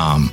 um,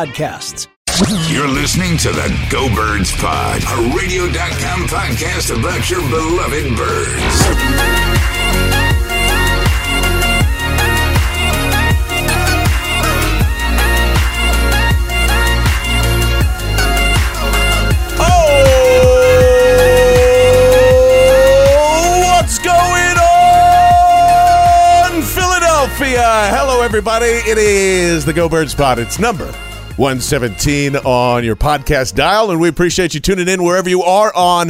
podcasts. You're listening to the Go Birds Pod, a radio.com podcast about your beloved birds. Oh, what's going on, Philadelphia? Hello, everybody. It is the Go Birds Pod. It's number 117 on your podcast dial, and we appreciate you tuning in wherever you are on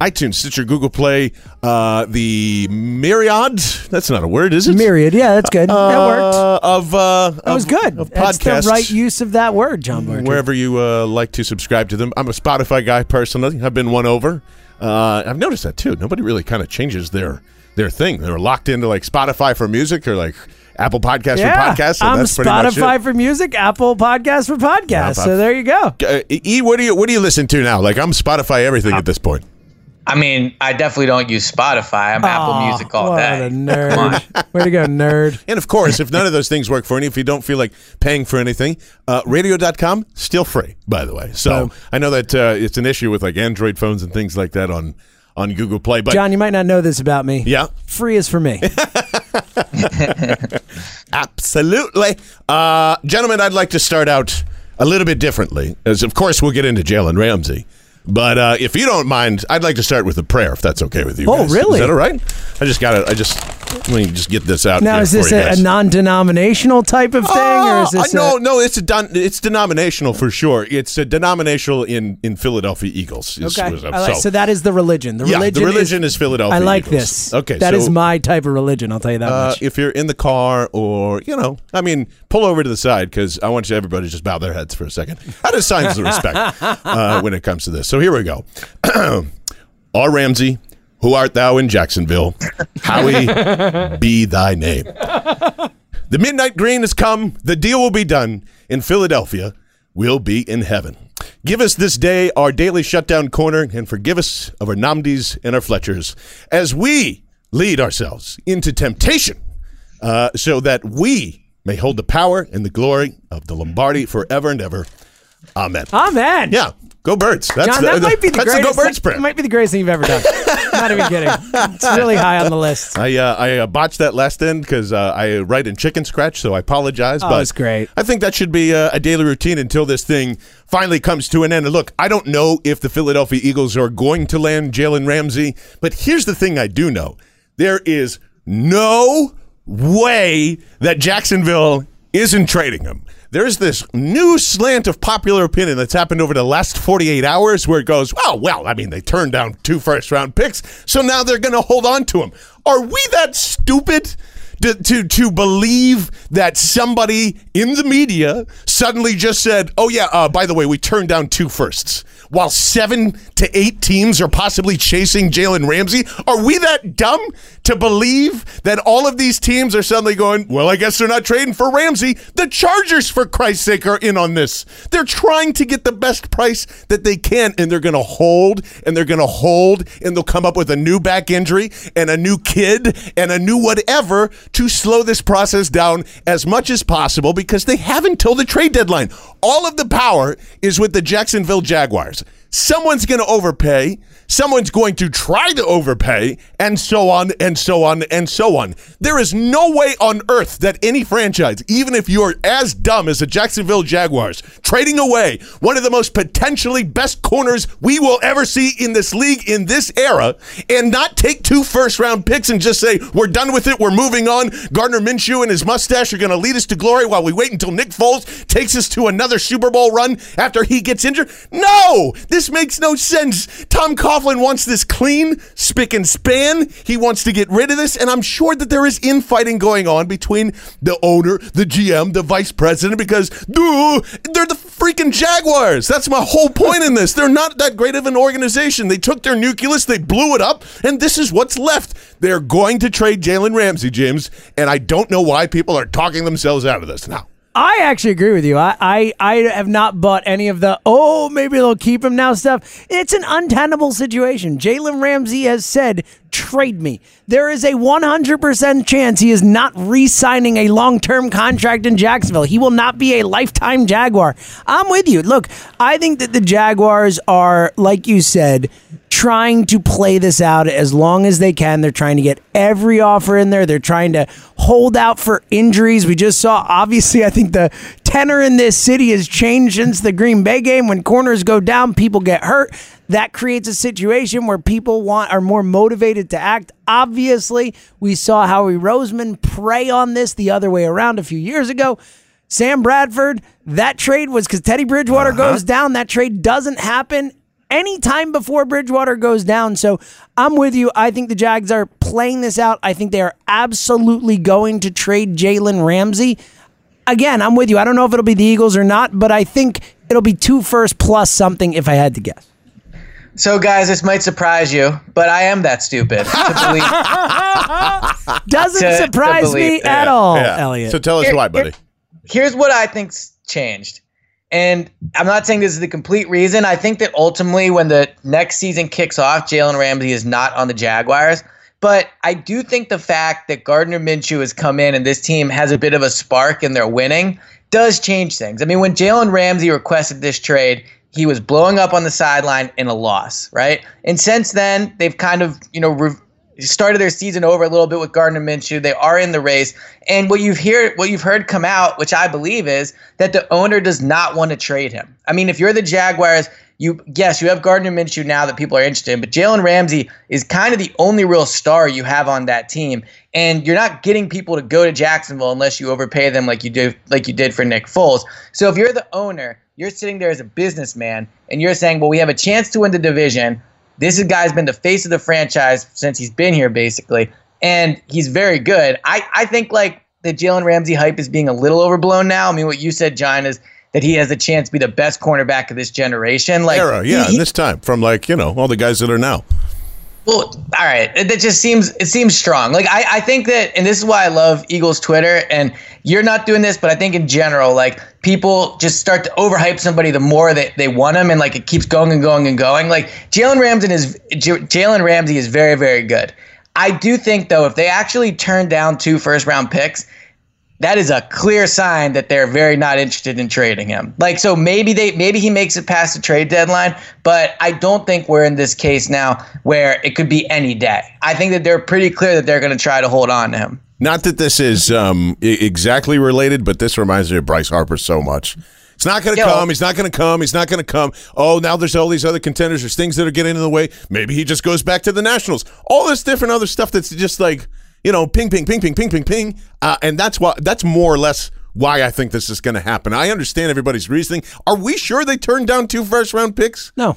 iTunes, Stitcher, Google Play, uh, the myriad. That's not a word, is it? Myriad, yeah, that's good. that worked. Uh, of uh, That was good. Of That's podcasts. the right use of that word, John Barchard. wherever you uh, like to subscribe to them. I'm a Spotify guy personally. I've been won over. Uh, I've noticed that too. Nobody really kind of changes their their thing. They're locked into like Spotify for music or like Apple Podcast yeah, for podcasts. And I'm that's pretty much Spotify it. for music, Apple Podcast for podcasts. Spotify. So there you go. Uh, e, what do you what do you listen to now? Like I'm Spotify everything at this point. I mean, I definitely don't use Spotify. I'm Apple Music all what day. a nerd. Way to go, nerd. And of course, if none of those things work for you, if you don't feel like paying for anything, uh, radio.com, still free, by the way. So I know that uh, it's an issue with like Android phones and things like that on, on Google Play. But John, you might not know this about me. yeah, Free is for me. Absolutely. Uh, gentlemen, I'd like to start out a little bit differently, as of course we'll get into Jalen Ramsey. But uh, if you don't mind, I'd like to start with a prayer, if that's okay with you. Oh, guys. really? Is that all right? I just got to. I just let me just get this out. now, is this a, a non-denominational type of thing, or is Oh, this no, a, no, it's a don- it's denominational for sure. It's a denominational in, in Philadelphia Eagles. is- Okay, was- I like- so, that is the religion. The religion. yeah, the religion is, Philadelphia. I like Eagles. this. Okay, that is so, my type of religion. I'll tell you that Uh, much. if you're in the car or, you know, I mean, pull over to the side because I want you everybody to just bow their heads for a second. That is signs of respect uh, when it comes to this. So here we go. R. Ramsey, who art thou in Jacksonville? Howie, be thy name. The midnight green has come. The deal will be done. In Philadelphia, we'll be in heaven. Give us this day our daily shutdown corner and forgive us of our Nnamdis and our Fletchers as we lead ourselves into temptation uh, so that we may hold the power and the glory of the Lombardi forever and ever. Amen. Amen. Yeah, go birds. That's John, the, that might be the that's greatest. the go birds that prayer. might be the greatest thing you've ever done. Not even kidding. It's really high on the list. I uh, I uh, botched that last end because uh, I write in chicken scratch, so I apologize. Oh, but it's great. I think that should be uh, a daily routine until this thing finally comes to an end. And look, I don't know if the Philadelphia Eagles are going to land Jalen Ramsey, but here's the thing I do know: there is no way that Jacksonville isn't trading him. There's this new slant of popular opinion that's happened over the last 48 hours where it goes, oh, well, I mean, they turned down two first round picks, so now they're going to hold on to him. Are we that stupid? To, to to believe that somebody in the media suddenly just said, "Oh yeah, uh, by the way, we turned down two firsts," while seven to eight teams are possibly chasing Jalen Ramsey. Are we that dumb to believe that all of these teams are suddenly going, "Well, I guess they're not trading for Ramsey"? The Chargers, for Christ's sake, are in on this. They're trying to get the best price that they can, and they're going to hold, and they're going to hold, and they'll come up with a new back injury and a new kid and a new whatever to slow this process down as much as possible because they have until the trade deadline. All of the power is with the Jacksonville Jaguars. Someone's going to overpay, someone's going to try to overpay, and so on and so on and so on. There is no way on earth that any franchise, even if you're as dumb as the Jacksonville Jaguars, trading away one of the most potentially best corners we will ever see in this league in this era, and not take two first round picks and just say, we're done with it, we're moving on. Gardner Minshew and his mustache are going to lead us to glory while we wait until Nick Foles takes us to another Super Bowl run after he gets injured. No, this makes no sense. Tom Coughlin wants this clean, spick and span. He wants to get rid of this, and I'm sure that there is infighting going on between the owner, the GM, the vice president, because duh, they're the freaking Jaguars. That's my whole point in this. They're not that great of an organization. They took their nucleus, they blew it up, and this is what's left. They're going to trade Jalen Ramsey, James, and I don't know why people are talking themselves out of this now. I actually agree with you. I, I, I have not bought any of the, oh, maybe they'll keep him now stuff. It's an untenable situation. Jalen Ramsey has said, trade me. There is a 100% chance he is not re signing a long term contract in Jacksonville. He will not be a lifetime Jaguar. I'm with you. Look, I think that the Jaguars are, like you said, trying to play this out as long as they can. They're trying to get every offer in there. They're trying to hold out for injuries. We just saw, obviously, I think the tenor in this city has changed since the Green Bay game. When corners go down, people get hurt. That creates a situation where people want are more motivated to act. Obviously, we saw Howie Roseman prey on this the other way around a few years ago. Sam Bradford, that trade was because Teddy Bridgewater uh-huh. goes down. That trade doesn't happen anytime before Bridgewater goes down. So I'm with you. I think the Jags are playing this out. I think they are absolutely going to trade Jalen Ramsey. Again, I'm with you. I don't know if it'll be the Eagles or not, but I think it'll be two first plus something if I had to guess. So, guys, this might surprise you, but I am that stupid to believe. Doesn't to, surprise to me at all, yeah. Elliot. So tell us Here, why, buddy. Here's what I think's changed. And I'm not saying this is the complete reason. I think that ultimately, when the next season kicks off, Jalen Ramsey is not on the Jaguars. But I do think the fact that Gardner Minshew has come in and this team has a bit of a spark and they're winning does change things. I mean, when Jalen Ramsey requested this trade, he was blowing up on the sideline in a loss, right? And since then, they've kind of, you know, re- started their season over a little bit with Gardner Minshew. They are in the race, and what you've heard, what you've heard come out, which I believe is that the owner does not want to trade him. I mean, if you're the Jaguars, you yes, you have Gardner Minshew now that people are interested in, but Jalen Ramsey is kind of the only real star you have on that team, and you're not getting people to go to Jacksonville unless you overpay them like you do, like you did for Nick Foles. So if you're the owner, you're sitting there as a businessman, and you're saying, well, we have a chance to win the division. This guy's been the face of the franchise since he's been here, basically, and he's very good. I, I think like the Jalen Ramsey hype is being a little overblown now. I mean, what you said, John, is that he has a chance to be the best cornerback of this generation. Like era, yeah, he, this time from like you know all the guys that are now. Well, all right. That just seems it seems strong. Like I, I think that, and this is why I love Eagles Twitter. And you're not doing this, but I think in general, like people just start to overhype somebody the more that they want them, and like it keeps going and going and going. Like Jalen Ramsey is Jalen Ramsey is very very good. I do think though, if they actually turn down two first round picks, that is a clear sign that they're very not interested in trading him. Like so maybe they maybe he makes it past the trade deadline, but I don't think we're in this case now where it could be any day. I think that they're pretty clear that they're going to try to hold on to him. Not that this is um, exactly related, but this reminds me of Bryce Harper so much. It's not going to come. He's not going to come. He's not going to come. Oh, now there's all these other contenders. There's things that are getting in the way. Maybe he just goes back to the Nationals. All this different other stuff that's just like – you know, ping, ping, ping, ping, ping, ping, ping. Uh, and that's why that's more or less why I think this is going to happen. I understand everybody's reasoning. Are we sure they turned down two first round picks? No.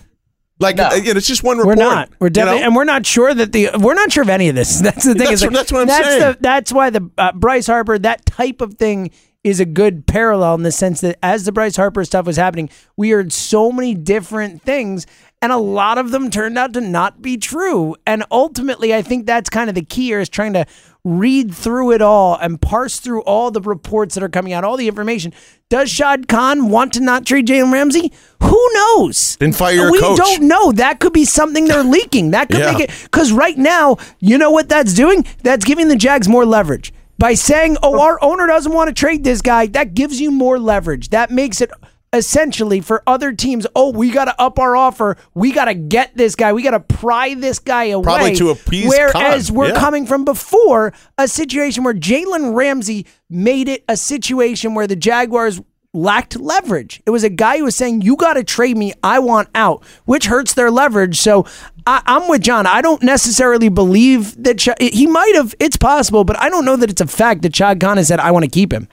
Like no. you know, it's just one report. We're not. We're definitely, you know? and we're not sure that the we're not sure of any of this. That's the thing. That's, is like, that's what I'm that's saying. The, that's why the uh, Bryce Harper that type of thing is a good parallel in the sense that as the Bryce Harper stuff was happening, we heard so many different things, and a lot of them turned out to not be true. And ultimately, I think that's kind of the key here is trying to read through it all and parse through all the reports that are coming out, all the information. Does Shad Khan want to not trade Jalen Ramsey? Who knows? Then fire your we coach. don't know. That could be something they're leaking. That could yeah. make it because right now, you know what that's doing? That's giving the Jags more leverage by saying, "Oh, our owner doesn't want to trade this guy." That gives you more leverage. That makes it essentially for other teams. Oh, we got to up our offer. We got to get this guy. We got to pry this guy away. Probably to appease Whereas Khan. we're Yeah. coming from before a situation where Jalen Ramsey made it a situation where the Jaguars lacked leverage. It was a guy who was saying, "You got to trade me. I want out," which hurts their leverage. So I, I'm with John. I don't necessarily believe that Sh- he might have. It's possible, but I don't know that it's a fact that Shad Khan has said, "I want to keep him."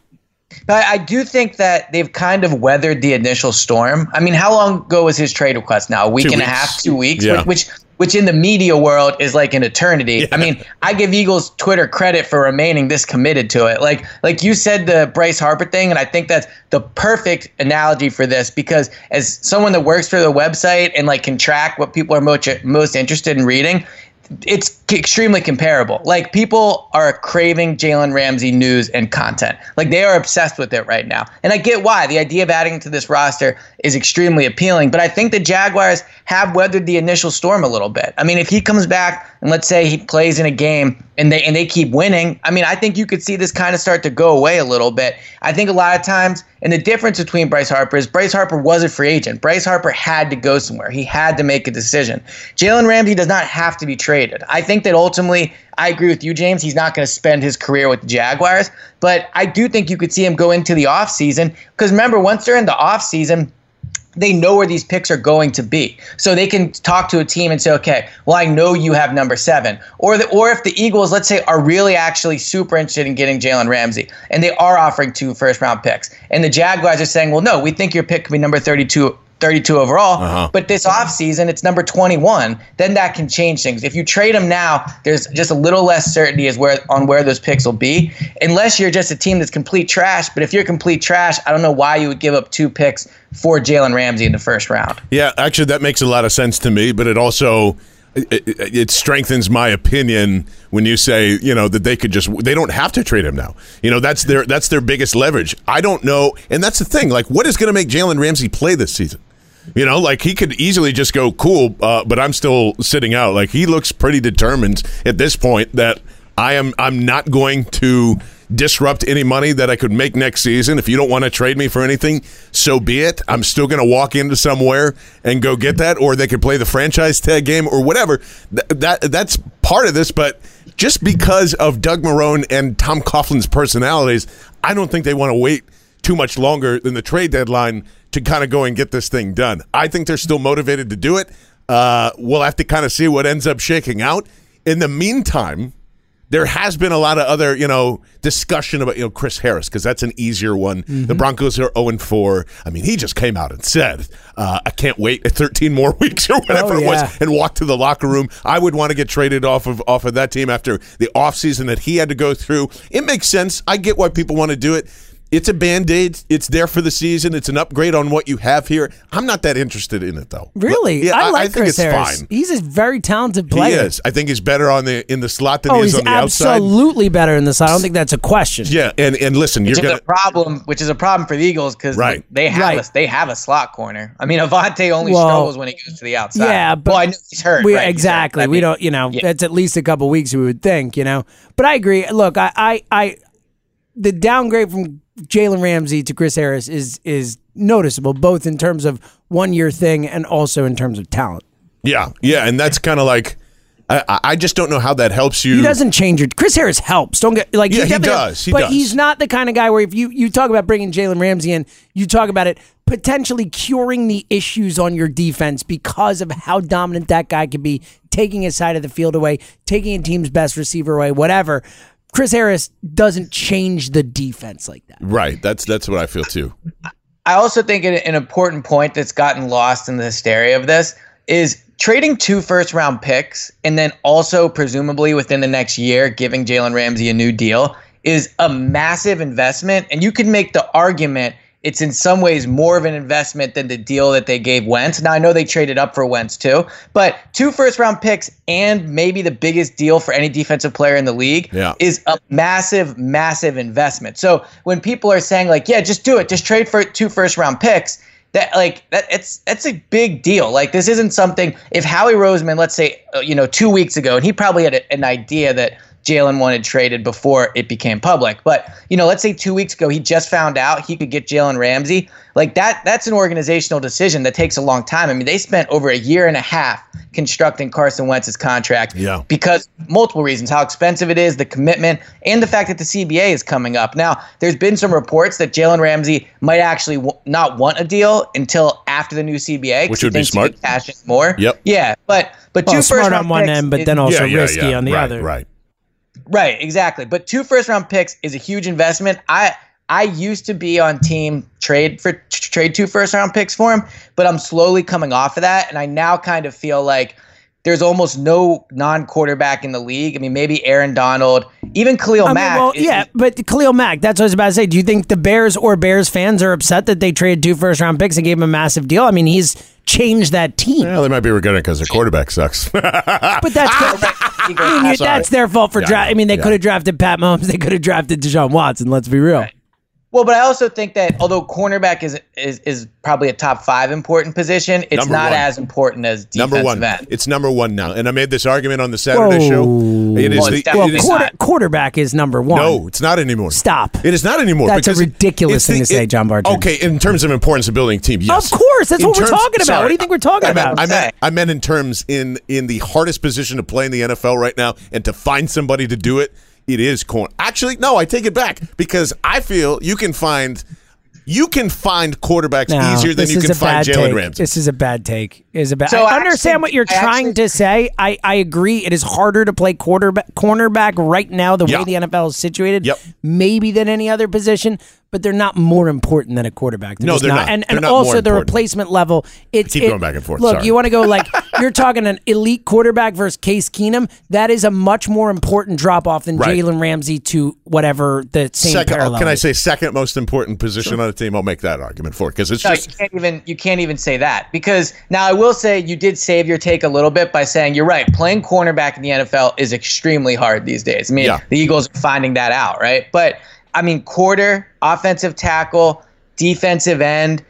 But I do think that they've kind of weathered the initial storm. I mean, how long ago was his trade request now? A week Two and a half, two weeks, Yeah. which, which which in the media world is like an eternity. I mean, I give Eagles Twitter credit for remaining this committed to it. Like like you said the Bryce Harper thing, and I think that's the perfect analogy for this because as someone that works for the website and like can track what people are most most interested in reading, it's extremely comparable. Like people are craving Jalen Ramsey news and content. Like they are obsessed with it right now. And I get why. The idea of adding to this roster is extremely appealing. But I think the Jaguars have weathered the initial storm a little bit. I mean, if he comes back and let's say he plays in a game and they and they keep winning, I mean, I think you could see this kind of start to go away a little bit. I think a lot of times, and the difference between Bryce Harper is Bryce Harper was a free agent. Bryce Harper had to go somewhere. He had to make a decision. Jalen Ramsey does not have to be traded. I think that ultimately, I agree with you, James. He's not going to spend his career with the Jaguars, but I do think you could see him go into the offseason because remember, once they're in the offseason, they know where these picks are going to be. So they can talk to a team and say, okay, well, I know you have number seven. Or the, or if the Eagles, let's say, are really actually super interested in getting Jalen Ramsey and they are offering two first round picks. And the Jaguars are saying, well, no, we think your pick could be number 32. 32 overall, Uh-huh. but this offseason it's number 21, then that can change things. If you trade him now, there's just a little less certainty as where on where those picks will be, unless you're just a team that's complete trash. But if you're complete trash, I don't know why you would give up two picks for Jalen Ramsey in the first round. Yeah, actually, that makes a lot of sense to me, but it also it, it, it strengthens my opinion when you say you know that they could just they don't have to trade him now. You know that's their that's their biggest leverage. I don't know, and that's the thing. Like, what is going to make Jalen Ramsey play this season? You know, like he could easily just go cool, uh, but I'm still sitting out. Like he looks pretty determined at this point that I am I'm not going to disrupt any money that I could make next season. If you don't want to trade me for anything, so be it. I'm still going to walk into somewhere and go get that, or they could play the franchise tag game or whatever. Th- that that's part of this, but just because of Doug Marrone and Tom Coughlin's personalities, I don't think they want to wait too much longer than the trade deadline to kind of go and get this thing done. I think they're still motivated to do it. Uh, we'll have to kind of see what ends up shaking out. In the meantime, there has been a lot of other, you know, discussion about, you know, Chris Harris because that's an easier one. The Broncos are 0 4. I mean, he just came out and said, uh, I can't wait 13 more weeks or whatever Oh, it was and walked to the locker room. I would want to get traded off of off of that team after the offseason that he had to go through. It makes sense. I get why people want to do it. It's a band aid. It's there for the season. It's an upgrade on what you have here. I'm not that interested in it though. Really, Yeah, I like think Chris it's Harris. fine. He's a very talented player He player. is. I think he's better on the in the slot than Oh, he is on the outside. absolutely better in this. I don't think that's a question. Yeah, and and listen, you're Which is gonna a problem, which is a problem for the Eagles because Right. they have Right. a, they have a slot corner. I mean, Avonte only Well, struggles when he goes to the outside. Yeah, but well, I know he's hurt. We, right, he's hurt. exactly. We mean, don't. You know, yeah. that's at least a couple weeks. We would think. You know, but I agree. Look, I, I, I the downgrade from Jalen Ramsey to Chris Harris is is noticeable, both in terms of one year thing and also in terms of talent. yeah, yeah, and that's kind of like I, I- just don't know how that helps you. He doesn't change your. Chris Harris helps. Don't get like Yeah, he definitely- does. He but does. he's not the kind of guy where if you you talk about bringing Jalen Ramsey in, you talk about it potentially curing the issues on your defense because of how dominant that guy could be, taking his side of the field away, taking a team's best receiver away, whatever. Chris Harris doesn't change the defense like that. Right. That's that's what I feel too. I also think an, an important point that's gotten lost in the hysteria of this is trading two first round picks and then also presumably within the next year giving Jalen Ramsey a new deal is a massive investment. And you can make the argument it's in some ways more of an investment than the deal that they gave Wentz. Now I know they traded up for Wentz too, but two first round picks and maybe the biggest deal for any defensive player in the league Yeah. is a massive, massive investment. So when people are saying like, yeah, just do it, just trade for two first round picks, that like that it's that's a big deal. Like this isn't something if Howie Roseman, let's say, uh, you know, two weeks ago, and he probably had a, an idea that Jalen wanted traded before it became public. But, you know, let's say two weeks ago he just found out he could get Jalen Ramsey. Like that that's an organizational decision that takes a long time. I mean, they spent over a year and a half constructing Carson Wentz's contract Yeah. because multiple reasons how expensive it is, the commitment, and the fact that the CBA is coming up. Now, there's been some reports that Jalen Ramsey might actually w- not want a deal until after the new CBA, Which would be smart. could Cash in more. Yep. Yeah, but but Well, two smart first on one picks end, but is- then also yeah, yeah, risky yeah. on the right, other. Right. Right, exactly. But two first round picks is a huge investment. I I used to be on team trade for trade two first round picks for him, but I'm slowly coming off of that, and I now kind of feel like there's almost no non quarterback in the league. I mean, maybe Aaron Donald, even Khalil I mean, Mack. well, is- yeah, but Khalil Mack, that's what I was about to say. Do you think the Bears or Bears fans are upset that they traded two first round picks and gave him a massive deal? I mean, he's changed that team. Well, they might be regretting because their quarterback sucks. But that's ah! I mean, you- that's their fault for Yeah, draft. I mean, they yeah. could have drafted Pat Mahomes. They could have drafted Deshaun Watson. Let's be real. Well, but I also think that although cornerback is is, is probably a top five important position, it's Number not one. as important as defensive number one. end. It's number one now. And I made this argument on the Saturday Whoa. show. It is Well, the, it is- Quarter, quarterback is number one. no, it's not anymore. Stop. It is not anymore. That's a ridiculous thing to say, John Barchard. Okay, in terms of importance of building a team, yes. Of course, that's In what we're talking about. What do you think we're talking I meant, about? I meant, I meant in terms in in the hardest position to play in the NFL right now, and to find somebody to do it, it is corn. Actually, no, I take it back because I feel you can find you can find quarterbacks No, easier than you can find bad Jalen take. Ramsey. This is a bad take. Is a bad. So I I understand actually- what you're I trying actually- to say. I, I agree. It is harder to play quarterback cornerback right now the Yeah. way the NFL is situated. Yep. Maybe than any other position, but they're not more important than a quarterback. They're No, just they're not. And They're and not also the replacement level. It's keep it- going back and forth. Look, Sorry. you want to go like you're talking an elite quarterback versus Case Keenum. That is a much more important drop off than Right. Jalen Ramsey to whatever the same Second, parallel. can I say second most important position on a team? I'll make that argument for it because it's No, just you can't even you can't even say that because now I will say you did save your take a little bit by saying you're right. Playing cornerback in the NFL is extremely hard these days. I mean, Yeah. the Eagles are finding that out, right? But I mean, quarter, offensive tackle, defensive end.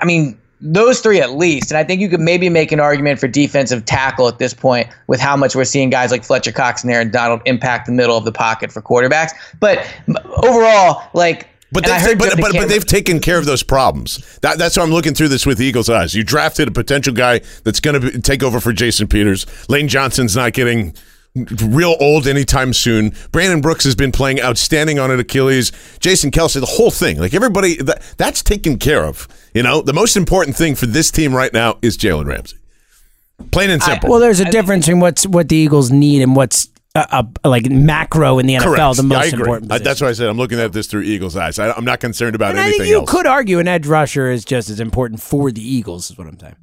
I mean, those three at least. And I think you could maybe make an argument for defensive tackle at this point with how much we're seeing guys like Fletcher Cox and Aaron Donald impact the middle of the pocket for quarterbacks. But overall, like. But and they've, but, but, but they've taken care of those problems. That, that's why I'm looking through this with Eagles' eyes. You drafted a potential guy that's going to take over for Jason Peters. Lane Johnson's not getting real old anytime soon. Brandon Brooks has been playing outstanding on an Achilles. Jason Kelce, the whole thing, like everybody, that, that's taken care of. You know, the most important thing for this team right now is Jalen Ramsey. Plain and simple. Well, there's a difference in what's what the Eagles need and what's uh, uh, like macro in the NFL. Correct. The Yeah, most I agree. important. I- that's why I said I'm looking at this through Eagles' eyes. I, I'm not concerned about and I anything think you else. could argue an edge rusher is just as important for the Eagles. Is what I'm saying.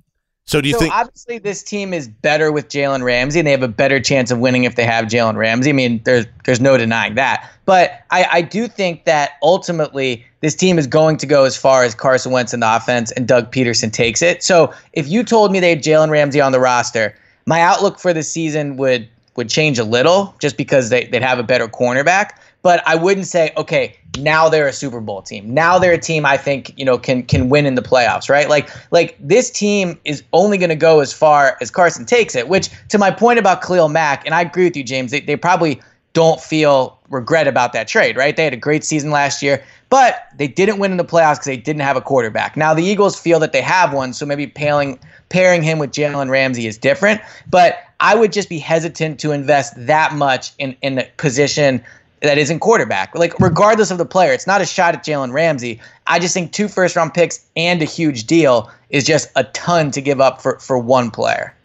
So do you so think? obviously this team is better with Jalen Ramsey, and they have a better chance of winning if they have Jalen Ramsey. I mean, there's there's no denying that. But I, I do think that ultimately this team is going to go as far as Carson Wentz in the offense and Doug Pederson takes it. So if you told me they had Jalen Ramsey on the roster, my outlook for the season would would change a little just because they, they'd have a better cornerback. But I wouldn't say, okay, now they're a Super Bowl team. Now they're a team I think, you know, can can win in the playoffs, right? Like like this team is only gonna go as far as Carson takes it, which to my point about Khalil Mack, and I agree with you, James, they, they probably don't feel regret about that trade, right? They had a great season last year, but they didn't win in the playoffs because they didn't have a quarterback. Now the Eagles feel that they have one, so maybe pairing pairing him with Jalen Ramsey is different. But I would just be hesitant to invest that much in in the position that isn't quarterback. Like regardless of the player, it's not a shot at Jalen Ramsey. I just think two first round picks and a huge deal is just a ton to give up for for one player.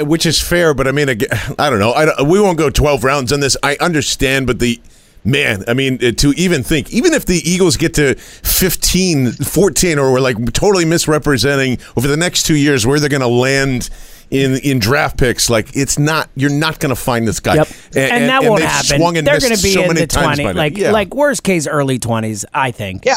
Which is fair, but I mean, I don't know. I don't, we won't go 12 rounds on this. I understand, but the man, I mean, uh, to even think, even if the Eagles get to 15, 14, or we're like totally misrepresenting over the next two years where they're going to land. In, in draft picks, like it's not, you're not going to find this guy, Yep. And, that won't they've happen. swung and They're going to be so in many the times 20, like Yeah. like worst case early 20s. I think. Yeah,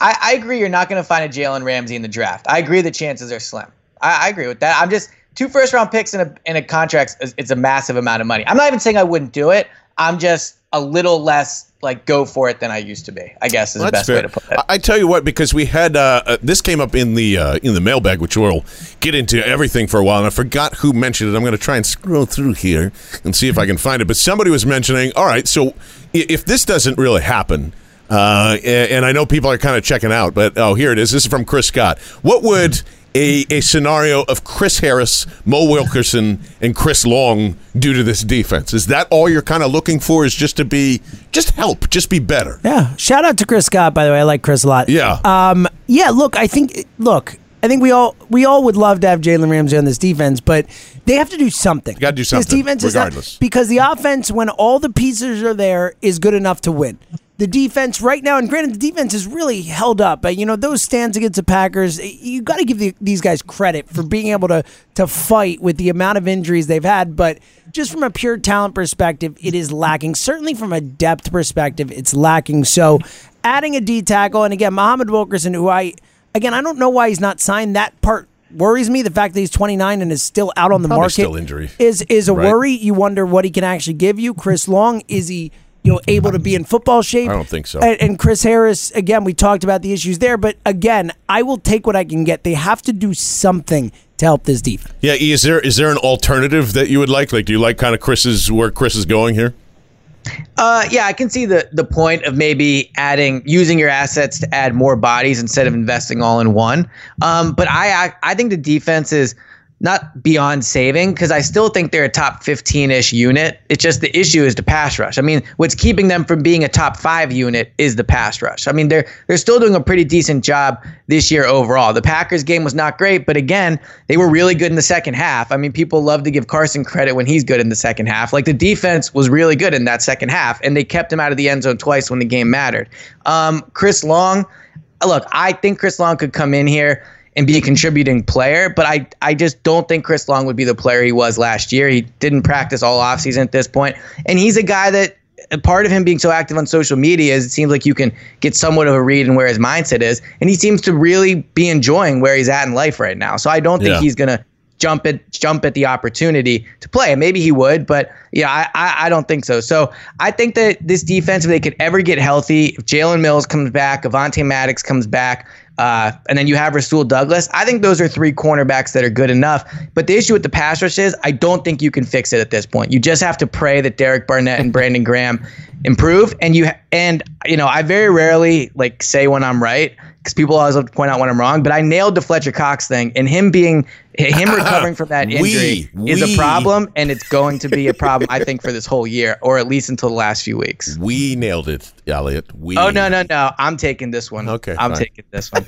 I, I agree. You're not going to find a Jalen Ramsey in the draft. I agree. The chances are slim. I, I agree with that. I'm just two first round picks in a in a contract. It's a massive amount of money. I'm not even saying I wouldn't do it. I'm just a little less like go for it than I used to be. I guess is the best fair. way to put it. I, I tell you what, because we had uh, uh, this came up in the uh, in the mailbag, which we'll get into everything for a while, and I forgot who mentioned it. I'm going to try and scroll through here and see if I can find it. But somebody was mentioning, all right, so if this doesn't really happen. Uh, and, and I know people are kind of checking out, but oh, here it is. This is from Chris Scott. What would a, a scenario of Chris Harris, Mo Wilkerson, and Chris Long do to this defense? Is that all you're kind of looking for? Is just to be, just help, just be better? Yeah. Shout out to Chris Scott, by the way. I like Chris a lot. Yeah. Um, yeah, look, I think look, I think we all we all would love to have Jalen Ramsey on this defense, but they have to do something. Gotta do This something, defense is not- regardless. because the offense, when all the pieces are there, is good enough to win. The defense right now, and granted, the defense is really held up. But you know those stands against the Packers, you got to give the, these guys credit for being able to to fight with the amount of injuries they've had. But just from a pure talent perspective, it is lacking. Certainly from a depth perspective, it's lacking. So adding a D tackle, and again, Muhammad Wilkerson, who I again I don't know why he's not signed. That part worries me. The fact that he's 29 and is still out on the Probably market still injury. is is a Right. worry. You wonder what he can actually give you. Chris Long is he you know able to be in football shape? I don't think so. And, and Chris Harris again, we talked about the issues there, but again, I will take what I can get. They have to do something to help this defense. Yeah, E, is there is there an alternative that you would like? Like, do you like kind of Chris's where Chris is going here? Uh, yeah, I can see the the point of maybe adding using your assets to add more bodies instead of investing all in one. Um, but I I, I think the defense is not beyond saving because I still think they're a top 15 ish unit. It's just the issue is the pass rush. I mean, what's keeping them from being a top five unit is the pass rush. I mean, they're they're still doing a pretty decent job this year overall. The Packers game was not great, but again, they were really good in the second half. I mean, people love to give Carson credit when he's good in the second half. Like the defense was really good in that second half, and they kept him out of the end zone twice when the game mattered. Um, Chris Long, look, I think Chris Long could come in here and be a contributing player, but I I just don't think Chris Long would be the player he was last year. He didn't practice all offseason at this point, and he's a guy that a part of him being so active on social media is it seems like you can get somewhat of a read on where his mindset is, and he seems to really be enjoying where he's at in life right now. So I don't think Yeah. he's gonna jump at jump at the opportunity to play. And Maybe he would, but yeah, I, I I don't think so. So I think that this defense, if they could ever get healthy, if Jalen Mills comes back, Avonte Maddox comes back, uh, and then you have Rasul Douglas, I think those are three cornerbacks that are good enough. But the issue with the pass rush is I don't think you can fix it at this point. You just have to pray that Derek Barnett and Brandon Graham improve. And you and you know I very rarely like say when I'm right because people always love to point out when I'm wrong. But I nailed the Fletcher Cox thing, and him being him recovering from that injury We- is we- a problem, and it's going to be a problem I think for this whole year, or at least until the last few weeks. We nailed it, Elliot. We. Oh no no no! I'm taking this one. Okay, I'm taking this one.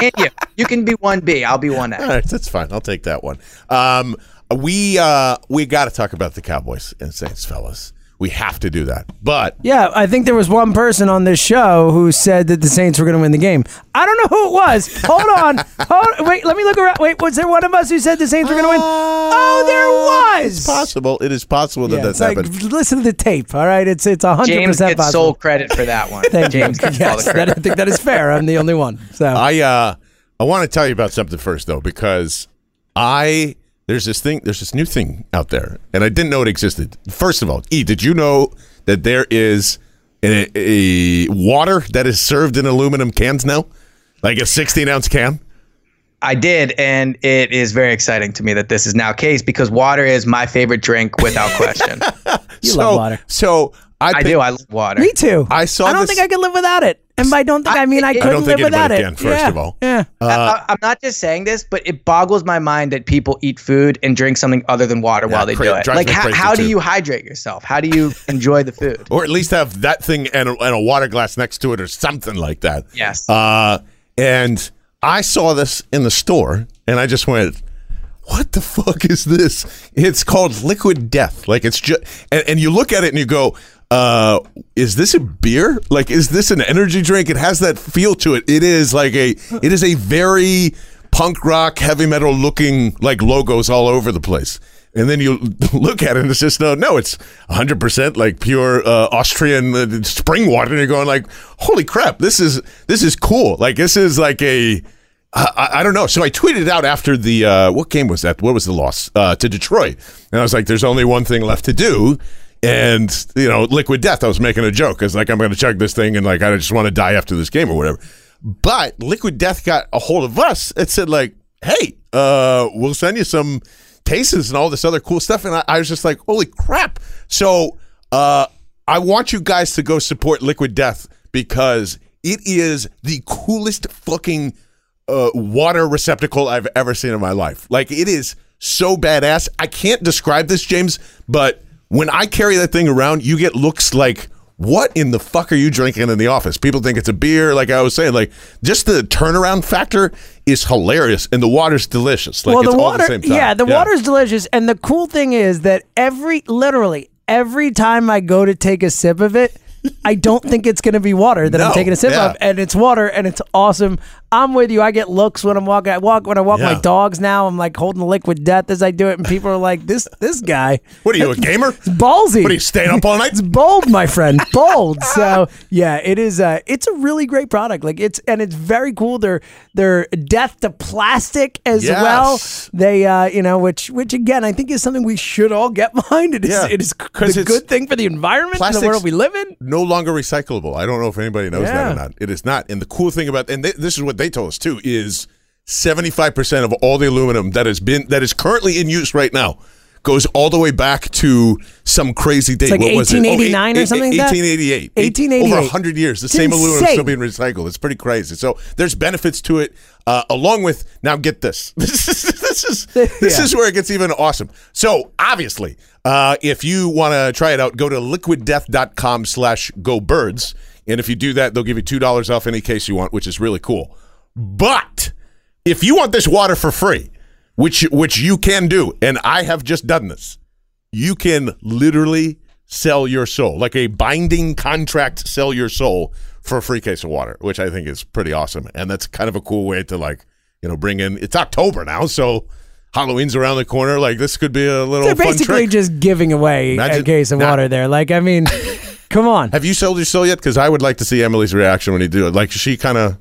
and you, you can be one B. I'll be one A. All right, that's fine. I'll take that one. Um, we uh, we got to talk about the Cowboys and Saints, fellas. We have to do that. But Yeah, I think there was one person on this show who said that the Saints were going to win the game. I don't know who it was. Hold on. Hold wait, let me look around. Wait, was there one of us who said the Saints were going to win? Oh, there was. it's possible. It is possible that Yeah, that's it's like, happened. listen to the tape. All right, it's it's hundred percent. James percent gets possible. sole credit for that one. Thank James you. gets all the Yes, that. I think that is fair. I'm the only one. So I uh, I want to tell you about something first, though, because I there's this thing, there's this new thing out there, and I didn't know it existed. First of all, E, did you know that there is a, a water that is served in aluminum cans now, like a 16 ounce can? I did, and it is very exciting to me that this is now case because water is my favorite drink without question. you so, love water. So I, I picked- do. I love water. Me too. I saw I don't this- think I could live without it. And by don't think I, mean I I couldn't don't think live without anybody it. can, first yeah. of all. Yeah. I, I'm not just saying this, but it boggles my mind that people eat food and drink something other than water while they cra- do it. Like, me how, how do too. you hydrate yourself? How do you enjoy the food? or at least have that thing and a, and a water glass next to it or something like that. Yes. Uh, and I saw this in the store and I just went, what the fuck is this? It's called Liquid Death. Like it's just, and, and you look at it and you go, uh, is this a beer? Like, is this an energy drink? It has that feel to it. It is like a, it is a very punk rock, heavy metal looking like logos all over the place. And then you look at it and it's just no, no, it's 100% like pure uh, Austrian uh, spring water. And you're going like, holy crap, this is this is cool. Like this is like a I, I- I don't know. So I tweeted out after the uh, what game was that? What was the loss uh, to Detroit? And I was like, "There's only one thing left to do. And you know, Liquid Death. I was making a joke because like I'm going to chug this thing and like I just want to die after this game or whatever. But Liquid Death got a hold of us and said like, "Hey, uh, we'll send you some cases and all this other cool stuff." And I, I was just like, "Holy crap!" So uh, I want you guys to go support Liquid Death because it is the coolest fucking uh, water receptacle I've ever seen in my life. Like it is so badass. I can't describe this, James, but when I carry that thing around, you get looks like what in the fuck are you drinking in the office? People think it's a beer, like I was saying. Like just the turnaround factor is hilarious, and the water's delicious. Like well, the water, at the same time. yeah, the water's delicious, and the cool thing is that every, literally every time I go to take a sip of it, I don't think it's going to be water that No, I'm taking a sip yeah. of, and it's water, and it's awesome. I'm with you. I get looks when I'm walking. I walk when I walk Yeah. my dogs. Now I'm like holding liquid death as I do it, and people are like, "This this guy, What are you, a gamer? It's ballsy." What are you staying up all night? It's bold, my friend. Bold. So yeah, it is. Uh, it's a really great product. Like it's and it's very cool. They're they're death to plastic as Yes. well. They uh, you know which which again I think is something we should all get behind. It is Yeah, it is the good thing for the environment and the world we live in. no longer recyclable. I don't know if anybody knows that or not. It is not. And the cool thing about and they, this is what they told us too is 75% of all the aluminum that has been that is currently in use right now goes all the way back to some crazy date. like what was it? 1889 or eight- something like that? 1888. 1888. Over 100 years. The It's same aluminum still being recycled. It's pretty crazy. So there's benefits to it. Uh, along with now, get this. This is this is this Yeah. is where it gets even awesome. So obviously, uh, if you want to try it out, go to liquiddeath.com slash go birds. And if you do that, they'll give you two dollars off any case you want, which is really cool. But if you want this water for free, which which you can do, and I have just done this, you can literally sell your soul, like a binding contract, sell your soul for a free case of water, which I think is pretty awesome. And that's kind of a cool way to like, you know, bring in. It's October now, so Halloween's around the corner. Like this could be a little They're basically just giving away Imagine- a case of Nah. water there. Like I mean, come on, have you sold your soul yet? Because I would like to see Emily's reaction when you do it. Like she kind of.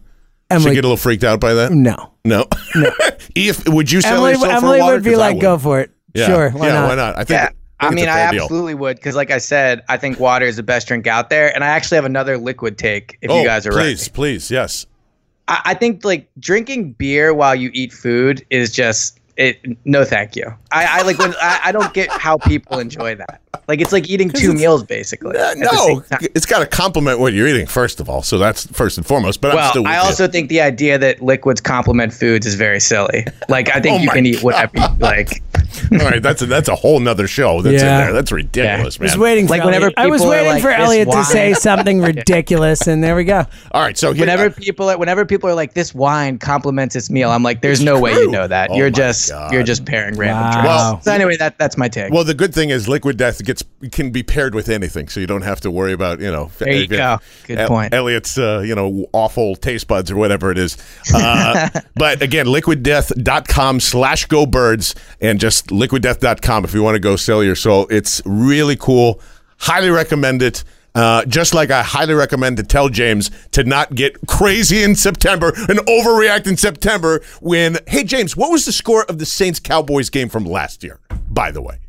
She Emily. get a little freaked out by that. no, No. if would you sell Emily. your soul Emily for water? would be I like, "Go for it." Yeah. Sure, why yeah, not? why not? I think. Yeah. think I mean, a I fair deal. absolutely would because, like I said, I think water is the best drink out there, and I actually have another liquid take. If oh, you guys are please, ready, please, please, yes. I, I think like drinking beer while you eat food is just it. No, thank you. I, I like when I, I don't get how people enjoy that. Like it's like eating two meals basically. Uh, no, it's got to complement what you're eating first of all. So that's first and foremost. But I'm Well, I you. also think the idea that liquids complement foods is very silly. Like I think Oh you can eat whatever you like. All right. That's a, that's a whole nother show that's Yeah. in there. That's ridiculous, I was waiting for Like, whenever I was waiting like, for "This Elliot to say something ridiculous, and there we go. All right. So here, Whenever people are, whenever people are like, "This wine complements this meal," I'm like, "There's no way true. you know that. Oh you're just God. you're just pairing random Wow. drinks." Well- so anyway, that that's my take. well, the good thing is liquid death gets can be paired with anything, so you don't have to worry about you know. There you go. Good El- point. Elliot's uh, you know awful taste buds or whatever it is. Uh, but again, liquiddeath.com slash go birds and just liquiddeath.com if you want to go sell your soul. It's really cool. Highly recommend it. Uh, just like I highly recommend to tell James to not get crazy in September and overreact in September when, hey, James, what was the score of the Saints Cowboys game from last year, by the way?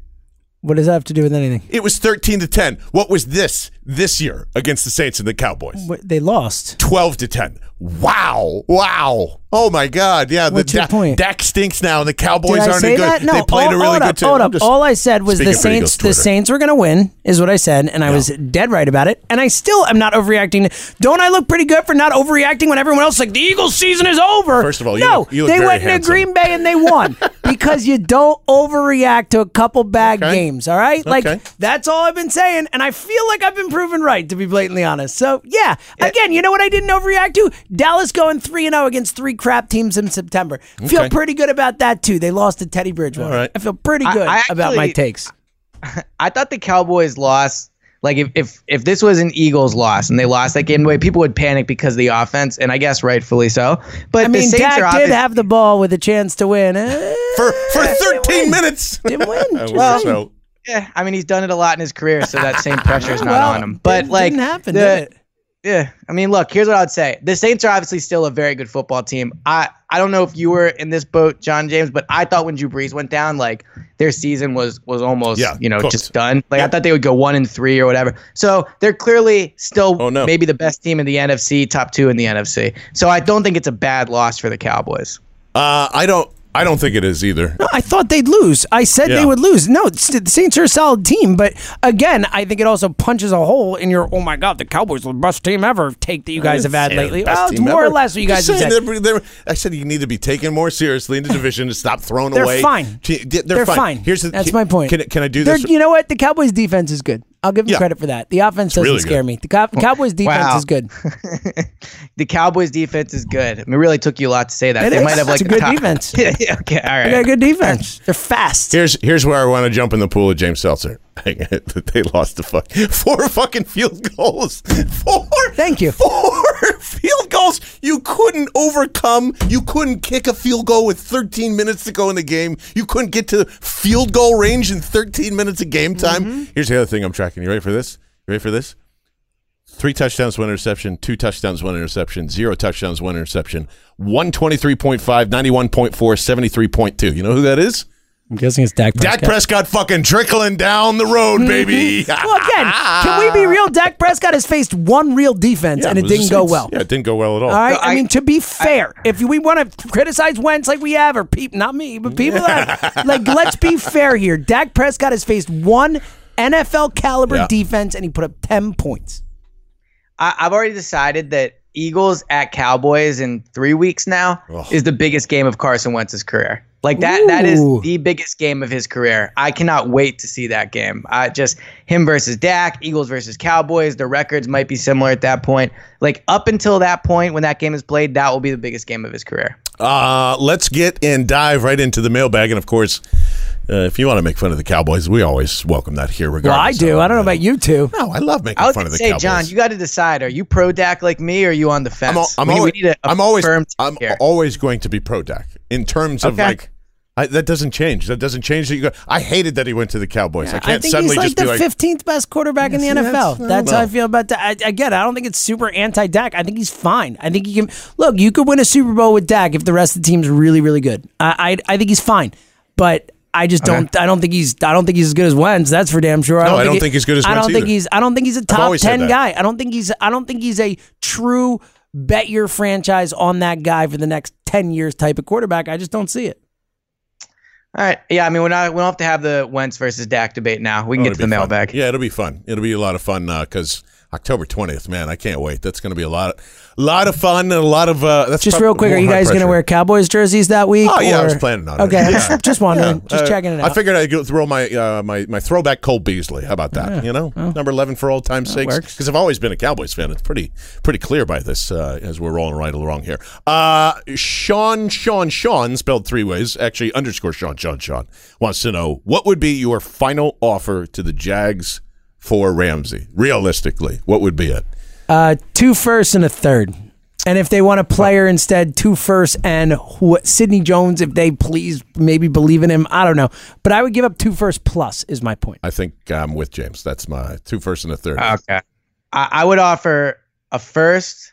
What does that have to do with anything? It was 13 to 10. What was this this year against the Saints and the Cowboys? They lost. 12 to 10. Wow. Wow. Oh my God. Yeah. What's the your point? Dak stinks now and the Cowboys aren't good. that? No. they played all, a really good up, team. hold up. just All I said was the speaking for Eagles Saints. The Saints were going to win, is what I said, and I was dead right about it. And I still am not overreacting. Don't I look pretty good for not overreacting when everyone else is like the Eagles season is over? First of all, you no, look- you look they went handsome. into Green Bay and they won because you don't overreact to a couple bad Okay. games. All right, like Okay. that's all I've been saying, and I feel like I've been proven right to be blatantly honest. So yeah, again, you know what I didn't overreact to? Dallas going three and zero against three crap teams in September. Feel Okay. pretty good about that too. They lost to Teddy Bridgewater. All right. I feel pretty I- good I about my actually- takes. I thought the Cowboys lost. Like if, if if this was an Eagles loss and they lost that game away, people would panic because of the offense, and I guess rightfully so. But I the mean, Saints Dak are did obvious- have the ball with a chance to win. Eh, for for 13 minutes. Didn't win. I Just wish so. Yeah, I mean he's done it a lot in his career, so that same pressure is not Well, on him. But didn't- like didn't happen, the- did it? Yeah, I mean, look, here's what I'd say: the Saints are obviously still a very good football team. I I don't know if you were in this boat, John James, but I thought when Drew Brees went down, like their season was was almost Yeah, you know cooked. just done. Like I thought they would go one and three or whatever. So they're clearly still Oh, no. maybe the best team in the NFC, top two in the NFC. So I don't think it's a bad loss for the Cowboys. Uh, I don't. I don't think it is either. No, I thought they'd lose. I said Yeah. they would lose. No, it's- the Saints are a solid team, but again, I think it also punches a hole in your "Oh my God, the Cowboys are the best team ever" take that you guys have had Yeah, lately. best Well, it's team more ever. or less what you guys Just have saying, said. they're- they're- I said you need to be taken more seriously in the division to stop throwing They're away. fine. They're, They're fine. Here's the, That's can- my point. Can, can I do They're- this? You know what? The Cowboys' defense is good. I'll give them Yeah. credit for that. The offense doesn't really scare good. me. The Cow- Cowboys' defense Wow. is good. The Cowboys defense is good. I mean, it really took you a lot to say that. It they is. might have like It's a good top- defense. Yeah, okay, all right. They got a good defense. They're fast. Here's here's where I want to jump in the pool of James Seltzer. they lost the fuck four fucking field goals. Four. Thank you. Four field goals. You couldn't overcome. You couldn't kick a field goal with 13 minutes to go in the game. You couldn't get to field goal range in 13 minutes of game time. Mm-hmm. Here's the other thing I'm tracking. You ready for this? You ready for this? Three touchdowns, one interception, two touchdowns, one interception, zero touchdowns, one interception, 123.5, 91.4, 73.2. You know who that is? I'm guessing it's Dak Dak Prescott fucking trickling down the road, mm-hmm. baby. Well, again, can we be real? Dak Prescott has faced one real defense, Yeah, and it was didn't go well. Yeah, it didn't go well at all. All right. No, I, I- mean, to be fair, if we want to criticize Wentz like we have, or people, not me, but people that like, let's be fair here. Dak Prescott has faced one NFL caliber Yeah. defense, and he put up ten points. I, I've already decided that Eagles at Cowboys in three weeks now Ugh. is the biggest game of Carson Wentz's career. Like that, that is the biggest game of his career. I cannot wait to see that game. I just him versus Dak, Eagles versus Cowboys. The records might be similar at that point. Like up until that point, when that game is played, that will be the biggest game of his career. Uh, let's get and dive right into the mailbag. And of course, uh, if you want to make fun of the Cowboys, we always welcome that here. Well, I do. of, I don't know about you two. No, I love making I was fun gonna of the say, Cowboys. John, you got to decide: Are you pro Dak like me, or are you on the fence? I'm, al- I'm we, always, we need a, a I'm always, I'm here. always going to be pro Dak in terms of Okay. like. I, that doesn't change. That doesn't change. That you go. I hated that he went to the Cowboys. I I can't think suddenly he's like just be the like, fifteenth best quarterback in the see, NFL. that's- That's, I how I feel about that. I, again, I don't think it's super anti-Dak. I think he's fine. I think he can look. You could win a Super Bowl with Dak if the rest of the team's really, really good. I, I, I think he's fine, but. I just don't. I don't think he's. I don't think he's as good as Wentz. That's for damn sure. No, I don't he- think he's good as Wentz I don't think he's. I don't think he's a top ten guy. I don't think he's. I don't think he's a true bet your franchise on that guy for the next ten years type of quarterback. I just don't see it. All right, yeah. I mean, we're not. We don't have to have the Wentz versus Dak debate now. We can Oh, get to the be fun. mailbag. Yeah, it'll be fun. It'll be a lot of fun uh, because October twentieth, man, I can't wait. That's going to be a lot, a lot of fun and a lot of. Uh, that's Just real quick, are you guys going to wear Cowboys jerseys that week? Oh yeah, I was planning on it. Okay, Yeah. just, wondering, Yeah. just Uh, checking it out. I figured I'd go throw my uh, my my throwback Cole Beasley. How about that? you know, number eleven for old time's sakes. Because I've always been a Cowboys fan. It's pretty pretty clear by this uh, as we're rolling right along here. Uh, Sean Sean Sean spelled three ways. Actually, underscore Sean Sean Sean wants to know what would be your final offer to the Jags for Ramsey. Realistically, what would be it? Uh, two firsts and a third. And if they want a player instead, two firsts and who, Sidney Jones, if they please maybe believe in him. I don't know. But I would give up two firsts plus, is my point. I think I'm with James. That's my two first and a third. Okay. I, I would offer a first,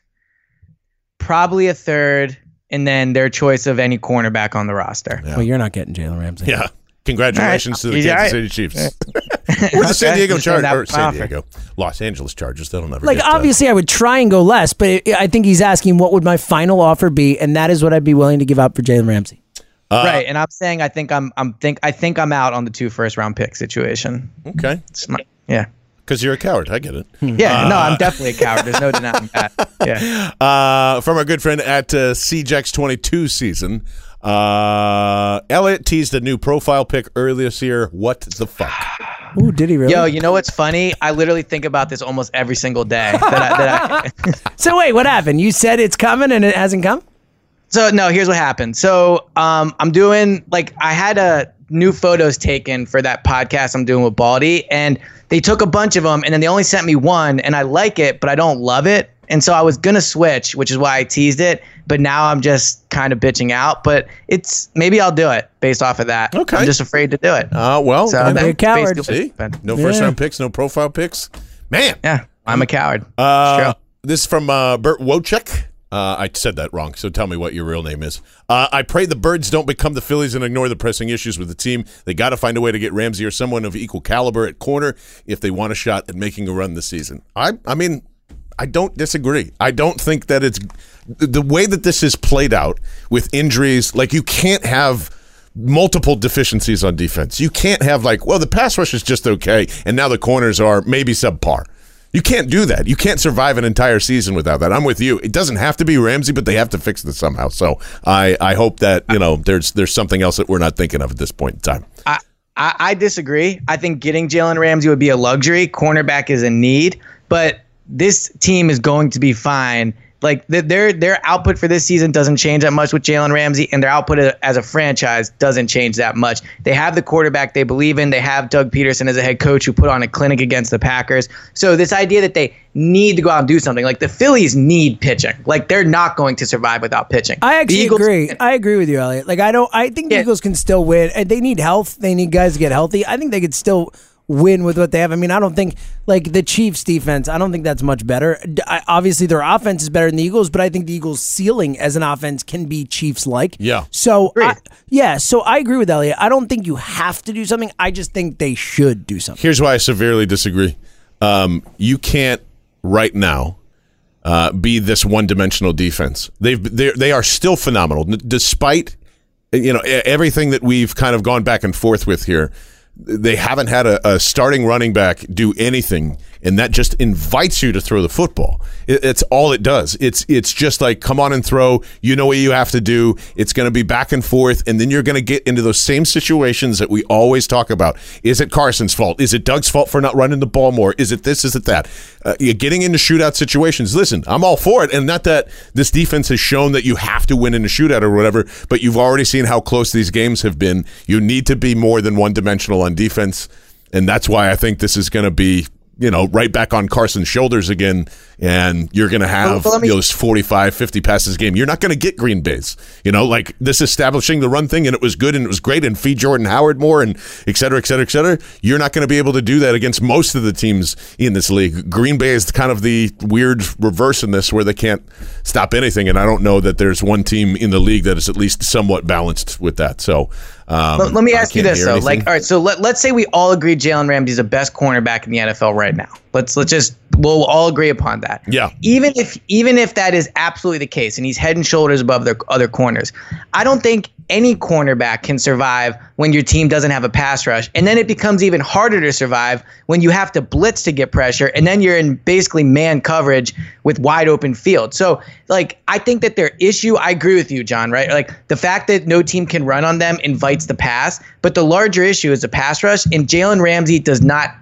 probably a third, and then their choice of any cornerback on the roster. Yeah. Well, you're not getting Jalen Ramsey. Yeah. Congratulations All right. to the Kansas all City right. Chiefs. or the San Diego Chargers. Or San. Diego. Los Angeles Chargers. That'll never Like, get, uh, obviously, I would try and go less, but it, I think he's asking what would my final offer be, and that is what I'd be willing to give up for Jalen Ramsey. uh, right, and I'm saying I think I'm I'm think I think I'm out on the two first round pick situation. Okay. It's my- yeah, Because you're a coward. I get it. yeah. no, I'm definitely a coward. There's no denying that. Yeah. Uh, from our good friend at uh, CJX22 season, uh, Elliot teased a new profile pic earlier this year. What the fuck? Ooh, did he really? Yo, you know what's funny? I literally think about this almost every single day. That I, that I, so wait, what happened? You said it's coming and it hasn't come? So no, here's what happened. So um, I'm doing like I had a new photos taken for that podcast I'm doing with Baldy, and they took a bunch of them, and then they only sent me one, and I like it, but I don't love it, and so I was gonna switch, which is why I teased it, but now I'm just kind of bitching out. But it's maybe I'll do it based off of that. Okay. I'm just afraid to do it. Uh, well, so Don't be a that's coward. see? No first Yeah. round picks, no profile picks. Man. Yeah, I'm a coward. Uh, this is from uh, Bert Wojcik. Uh, I said that wrong, so tell me what your real name is. Uh, I pray the Birds don't become the Phillies and ignore the pressing issues with the team. They got to find a way to get Ramsey or someone of equal caliber at corner if they want a shot at making a run this season. I, I mean, I don't disagree. I don't think that it's the way that this is played out with injuries. Like you can't have multiple deficiencies on defense. You can't have like, well, the pass rush is just okay, and now the corners are maybe subpar. You can't do that. You can't survive an entire season without that. I'm with you. It doesn't have to be Ramsey, but they have to fix this somehow. So I, I hope that you know there's there's something else that we're not thinking of at this point in time. I, I, I disagree. I think getting Jalen Ramsey would be a luxury. Cornerback is a need, but this team is going to be fine like their their output for this season doesn't change that much with Jalen Ramsey, and their output as a franchise doesn't change that much. They have the quarterback they believe in. They have Doug Pederson as a head coach who put on a clinic against the Packers. So this idea that they need to go out and do something, like the Phillies need pitching. Like they're not going to survive without pitching. I actually Eagles, agree. I agree with you, Elliot. Like I don't. I think the yeah. Eagles can still win. They need health. They need guys to get healthy. I think they could still win with what they have. I mean, I don't think like the Chiefs defense. I don't think that's much better. I, obviously, their offense is better than the Eagles, but I think the Eagles' ceiling as an offense can be Chiefs like. Yeah. So I, yeah, so I agree with Elliot. I don't think you have to do something. I just think they should do something. Here's why I severely disagree. Um, you can't right now. Uh, be this one-dimensional defense. They've they are still phenomenal, despite you know everything that we've kind of gone back and forth with here they haven't had a, a, starting running back do anything, and that just invites you to throw the football. It, it's all it does. It's it's just like come on and throw. You know what you have to do. It's going to be back and forth, and then you're going to get into those same situations that we always talk about. Is it Carson's fault? Is it Doug's fault for not running the ball more? Is it this? Is it that? Uh, you're getting into shootout situations. Listen, I'm all for it, and not that this defense has shown that you have to win in a shootout or whatever, but you've already seen how close these games have been. You need to be more than one dimensional on defense. And that's why I think this is going to be you know, right back on Carson's shoulders again, and you're going to have well, me, those 45, 50 passes a game. You're not going to get Green Bay's. You know, like this establishing the run thing, and it was good and it was great, and feed Jordan Howard more, and et cetera, et cetera, et cetera. You're not going to be able to do that against most of the teams in this league. Green Bay is kind of the weird reverse in this where they can't stop anything, and I don't know that there's one team in the league that is at least somewhat balanced with that. So, um, let, let, me ask you this though. Anything. Like, all right, so let, let's say we all agree Jalen Ramsey is the best cornerback in the NFL right now. Let's let's just we'll all agree upon that. Yeah. Even if even if that is absolutely the case, and he's head and shoulders above their other corners, I don't think any cornerback can survive when your team doesn't have a pass rush, and then it becomes even harder to survive when you have to blitz to get pressure, and then you're in basically man coverage with wide open field. So, like, I think that their issue. I agree with you, John. Right? Like the fact that no team can run on them invites the pass, but the larger issue is the pass rush, and Jalen Ramsey does not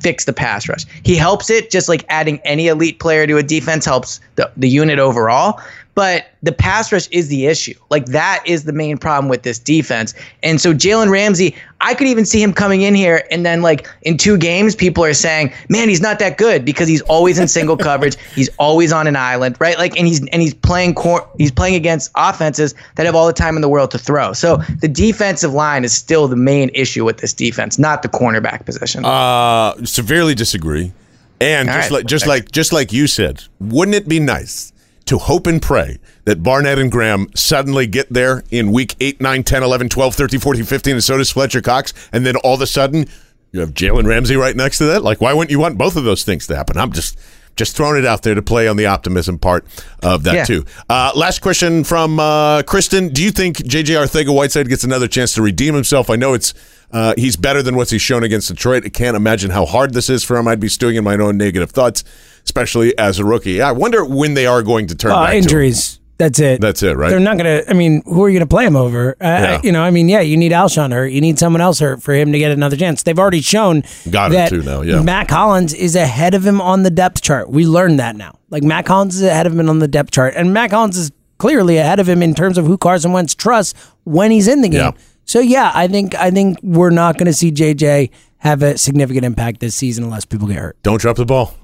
fix the pass rush. He helps it just like adding any elite player to a defense helps the, the unit overall. But the pass rush is the issue. Like that is the main problem with this defense. And so Jalen Ramsey, I could even see him coming in here and then like in two games, people are saying, "Man, he's not that good because he's always in single coverage. He's always on an island, right? Like, and he's and he's playing cor- he's playing against offenses that have all the time in the world to throw. So the defensive line is still the main issue with this defense, not the cornerback position. Uh, severely disagree. And all just right. like just like just like you said, wouldn't it be nice? To hope and pray that Barnett and Graham suddenly get there in week 8, 9, 10, 11, 12, 13, 14, 15, and so does Fletcher Cox. And then all of a sudden, you have Jalen Ramsey right next to that. Like, why wouldn't you want both of those things to happen? I'm just just throwing it out there to play on the optimism part of that yeah. too. Uh, last question from uh, Kristen: Do you think JJ Arcega-Whiteside gets another chance to redeem himself? I know it's uh, he's better than what he's shown against Detroit. I can't imagine how hard this is for him. I'd be stewing in my own negative thoughts especially as a rookie. I wonder when they are going to turn uh, injuries. That's it. That's it, right? They're not going to. I mean, who are you going to play him over? Uh, yeah. You know, I mean, yeah, you need Alshon hurt. You need someone else hurt for him to get another chance. They've already shown Got that too now, yeah. Mack Hollins is ahead of him on the depth chart. We learned that now. Like Mack Hollins is ahead of him on the depth chart, and Mack Hollins is clearly ahead of him in terms of who Carson Wentz trusts when he's in the game. Yeah. So yeah, I think I think we're not going to see JJ have a significant impact this season unless people get hurt. Don't drop the ball.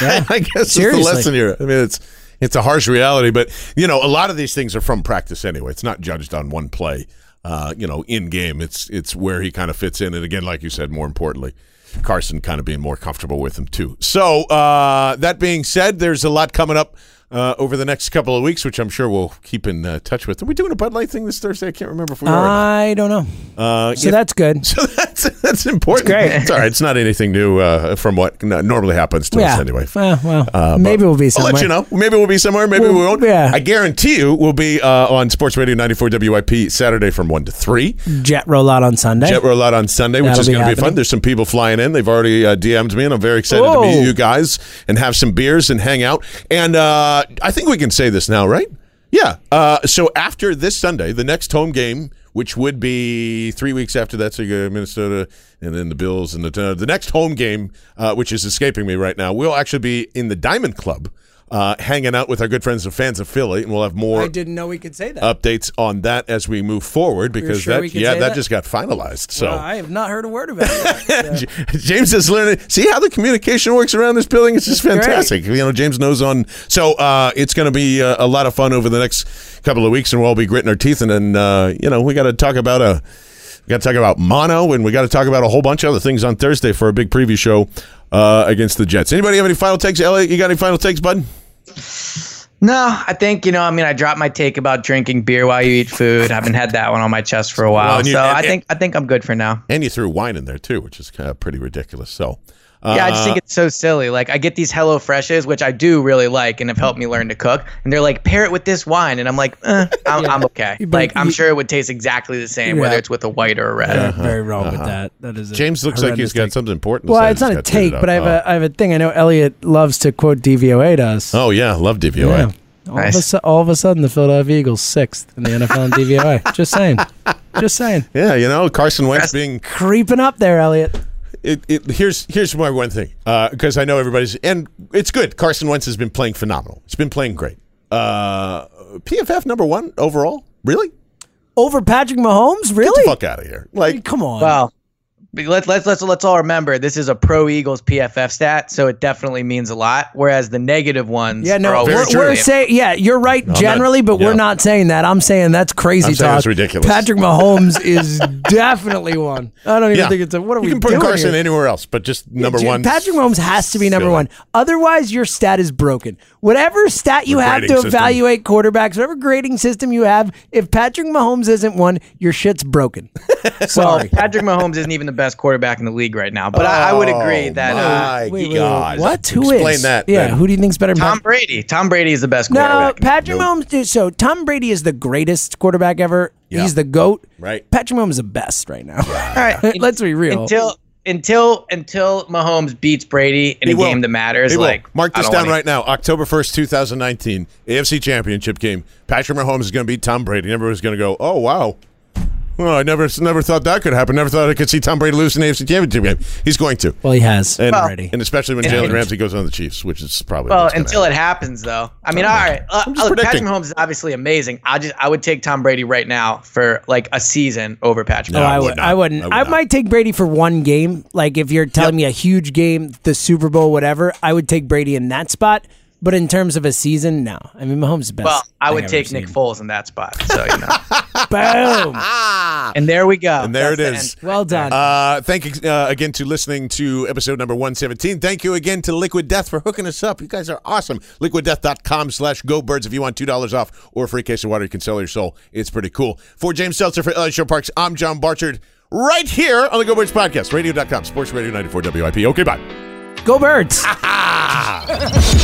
Yeah. I guess Seriously. it's the lesson here. I mean, it's it's a harsh reality, but you know, a lot of these things are from practice anyway. It's not judged on one play. Uh, you know, in game, it's it's where he kind of fits in, and again, like you said, more importantly, Carson kind of being more comfortable with him too. So uh, that being said, there's a lot coming up. Uh, over the next couple of weeks, which I'm sure we'll keep in uh, touch with. Are we doing a Bud Light thing this Thursday? I can't remember if we are. not. I don't know. Uh, So if- that's good. so that's that's important. great. It's all right. It's not anything new uh, from what n- normally happens to us Yeah. anyway. Well, well Uh, maybe we'll be I'll somewhere. let you know. Maybe we'll be somewhere. Maybe Well, we won't. yeah. I guarantee you we'll be uh, on Sports Radio 94 WIP Saturday from 1 to 3. Jet roll out on Sunday. Jet roll out on Sunday, which That'll is going to be fun. There's some people flying in. They've already uh, DM'd me, and I'm very excited to meet you guys and have some beers and hang out. And uh, I think we can say this now, right? Yeah. Uh, so after this Sunday, the next home game, which would be three weeks after that, so you go to Minnesota and then the Bills and the the next home game, uh, which is escaping me right now, we'll actually be in the Diamond Club. Uh, hanging out with our good friends and fans of Philly, and we'll have more I didn't know we could say that. updates on that as we move forward because sure that yeah that that? just got finalized. So Well, I have not heard a word about it. J- James is learning. See how the communication works around this building? It's just That's great. fantastic. You know, James knows on. So uh, it's going to be uh, a lot of fun over the next couple of weeks, and we'll all be gritting our teeth. And then uh, you know, we got to talk about a. We got to talk about mono, and we got to talk about a whole bunch of other things on Thursday for a big preview show uh, against the Jets. Anybody have any final takes? Elliot, you got any final takes, bud? No, I think you know. I mean, I dropped my take about drinking beer while you eat food. I haven't had that one on my chest for a while, Well, you- so and- I think I think I'm good for now. And you threw wine in there too, which is kind of pretty ridiculous. So. Yeah, I just uh, think it's so silly. Like I get these Hello Freshes, which I do really like and have helped me learn to cook, and they're like pair it with this wine, and I'm like, eh, I'm, I'm okay. But Like I'm sure it would taste exactly the same, whether it's with a white or a red. Yeah, very wrong with that. That is Uh-huh. James looks like he's horrendous got take. something important. to Well, say. it's not a got to read it take, but I have out. a I have a thing. I know Elliot loves to quote DVOA to us. Oh yeah, love DVOA. Yeah. All, of a, su- all of a sudden, the Philadelphia Eagles sixth in the NFL in DVOA. Just saying. Just saying. Yeah, you know Carson Wentz That's- being Creeping up there, Elliot. It, it. Here's here's my one thing because I know everybody's and it's good. Carson Wentz has been playing phenomenal. He's been playing great. Uh, PFF number one overall. Really? Over Patrick Mahomes? Get Really? the fuck out of here! Like Come on. Well, but let's let's let's let's all remember this is a pro Eagles PFF stat, so it definitely means a lot. Whereas the negative ones, yeah, no, are we're, we're saying, yeah, you're right not- generally, but yeah. we're not saying that. I'm saying that's crazy I'm talk. it's ridiculous. Patrick Mahomes is definitely one. I don't even yeah, think it's a. What are you we can put doing Carson here? anywhere else, but just number J- one. Patrick Mahomes has to be number one. Otherwise, your stat is broken. Whatever stat you The have to grading system. evaluate quarterbacks, whatever grading system you have, if Patrick Mahomes isn't one, your shit's broken. Well, Sorry. Patrick Mahomes isn't even the best quarterback in the league right now, but I, I would agree Oh, that uh, my Wait, wait, wait, God. what? Who is? Explain that. Yeah, then. who do you think's better? Tom Brady. Tom Brady is the best No, quarterback. Patrick Mahomes. dude, So Tom Brady is the greatest quarterback ever. Yeah. He's the goat. Right. Patrick Mahomes is the best right now. All right, Let's be real. until until until Mahomes beats Brady in He a will. game that matters. He will. like Mark this down right now. October 1st, 2019, AFC Championship game. Patrick Mahomes is going to beat Tom Brady. Everybody's going to go, oh, wow. Well, I never never thought that could happen. Never thought I could see Tom Brady lose an AFC Championship game. He's going to. well, he has And, already. and especially when Jalen Ramsey goes on the Chiefs, which is probably Well, what's until happen. it happens, though. I mean, all right. Uh, I'm look, Patrick predicting. Mahomes is obviously amazing. I just I would take Tom Brady right now for like a season over Patrick. No, Oh, Mahomes. I I would would. I wouldn't. I I, would not. might take Brady for one game. Like if you're telling me a huge game, the Super Bowl, whatever, I would take Brady in that spot. But in terms of a season, no. I mean, Mahomes is the best. Well, I would take Nick seen. Foles in that spot. So you know, Boom. and there we go. And there That's it the is. end. Well done. Uh, thank you uh, again to listening to episode number 117. Thank you again to Liquid Death for hooking us up. You guys are awesome. LiquidDeath.com slash go birds if you want $2 off or a free case of water. You can sell your soul. It's pretty cool. For James Seltzer, for Elliot Shorr-Parks, I'm John Barchard right here on the Go Birds Podcast. Radio.com, Sports Radio 94 WIP. Okay, bye. Go Birds.